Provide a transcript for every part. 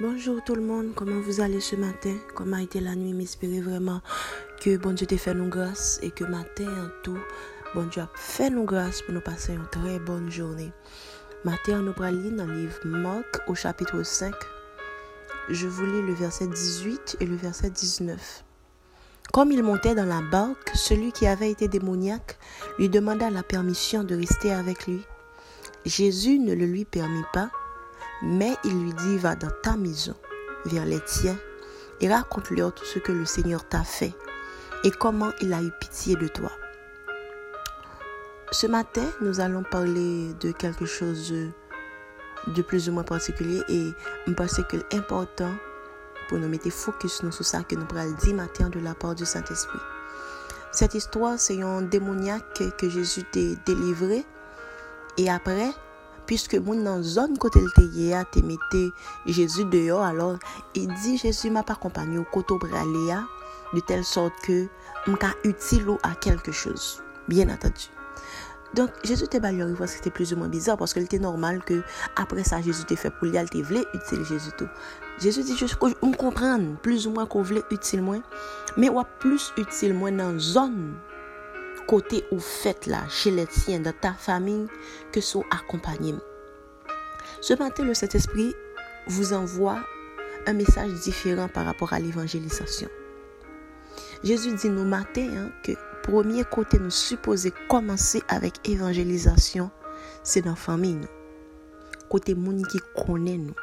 Bonjour tout le monde, comment vous allez ce matin? Comment a été la nuit? M'espérez vraiment que bon Dieu t'ait fait nous grâce et que matin en tout, bon Dieu a fait nous grâce pour nous passer une très bonne journée. Matin, nous lire dans le livre Marc au chapitre 5. Je vous lis le verset 18 et le verset 19. Comme il montait dans la barque, celui qui avait été démoniaque lui demanda la permission de rester avec lui. Jésus ne le lui permit pas, mais il lui dit, va dans ta maison, vers les tiens, et raconte-leur tout ce que le Seigneur t'a fait et comment il a eu pitié de toi. Ce matin, nous allons parler de quelque chose de plus ou moins particulier et je pense que l'important pour nous mettre focus sur ça que nous prenons dire matin de la part du Saint-Esprit. Cette histoire, c'est un démoniaque que Jésus t'a délivré et après, Piske moun nan zon kote lte ye a te mette Jezu deyo alor, e di Jezu ma pa kompanyo koto brale ya, de tel sort ke mka util ou a kelke chouz. Bien atadu. Donk, Jezu te ba yon rivwa se te plus ou mwen bizar, paske lte normal ke apre sa Jezu te fe pou li al te vle util Jezu tou. Jezu di, m kompran, plus ou mwen ko vle util mwen, me wap plus util mwen nan zon mwen. Côté ou fait là, chez les tiens, dans ta famille, que soit accompagné. Ce matin, le Saint-Esprit vous envoie un message différent par rapport à l'évangélisation. Jésus dit nous matin hein, que premier côté nous supposons commencer avec évangélisation, c'est dans la famille. Côté monde qui connaît nous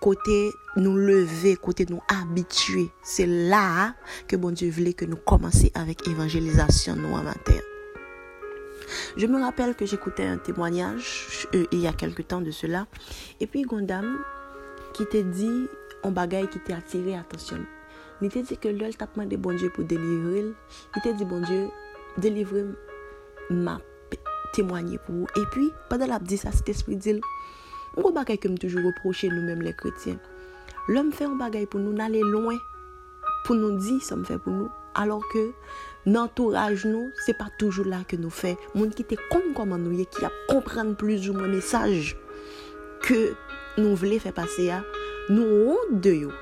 côté nous lever, côté nous habituer. C'est là que bon Dieu voulait que nous commencions avec évangélisation nous en. Je me rappelle que j'écoutais un témoignage euh, il y a quelque temps de cela. Et puis, dame qui t'a dit un bagage qui t'a attiré attention. Il t'a dit que l'œil t'a demandé bon Dieu pour délivrer. Il t'a dit bon Dieu, délivrer ma témoigner pour vous. Et puis, pendant la dit ça, cet esprit dit Mwen bagay kem toujou reproche nou menm le kretien. Lèm fè yon bagay pou nou nalè loin. Pou nou di sa m fè pou nou. Alors ke nan touraj nou, se pa toujou la ke nou fè. Moun ki te kon koman nou ye ki ap kompran plus ou mwen mesaj ke nou vle fè pase ya. Nou ronde de yo.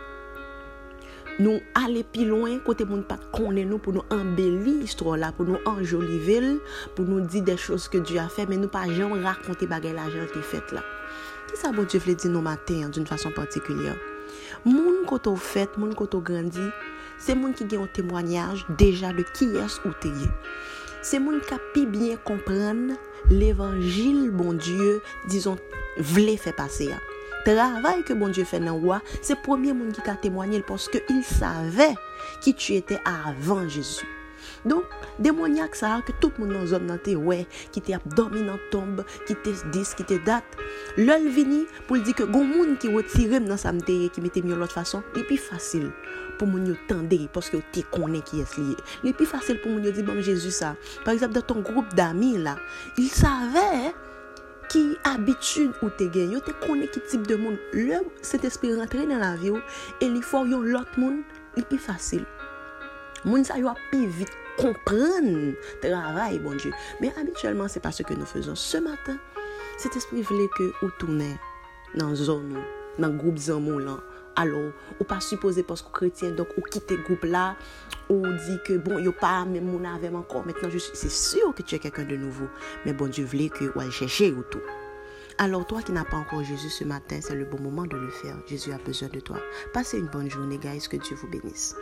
Nou ale pi loin kote moun pat konen nou pou nou embeli istro la, pou nou anjolivel, pou nou di de chos ke Diyo a fe, men nou pa jen rakonte bagay la jen te fet la. Ki sa bon Dieu vle di nou matin d'une façon particulière? Moun koto fèt, moun koto grandi, se moun ki gen yon témoignage deja de ki es ou te ye. Se moun ka pi bien kompren l'évangile bon Dieu, dison, vle fè pase ya. Travay ke bon Dieu fè nan wwa, se premier moun ki ka témoigne, parce ke il savè ki tu ete avan Don, demonyak sa a ke tout moun nan zon nan te we, ki te ap dormi nan tombe, ki te dis, ki te dat. Lol vini pou l di ke goun moun ki wotirem nan samte ye ki metem yo lot fason, li pi fasil pou moun yo tende, poske yo te konen ki es liye. Li pi fasil pou moun yo di, bon, Jezu sa, par exemple, da ton groupe d'ami la, il savè ki abitude ou te gen, yo te konen ki tip de moun. Le, set espri rentre nan la vi ou, e li for yon lot moun, li pi fasil. Moun sa yo a pi vite comprendre travail, bon Dieu. Mais habituellement, c'est pas ce que nous faisons. Ce matin, cet esprit voulait que vous tournez dans zone, dans groupe Zamo là. Alors, ou pas supposé parce que chrétien, donc ou quitter groupe là, ou dit que bon, a pas même mon encore. Maintenant, c'est sûr que tu es quelqu'un de nouveau. Mais bon Dieu voulait que vous chercher ou tout. Alors toi qui n'as pas encore Jésus ce matin, c'est le bon moment de le faire. Jésus a besoin de toi. Passez une bonne journée, guys. Que Dieu vous bénisse.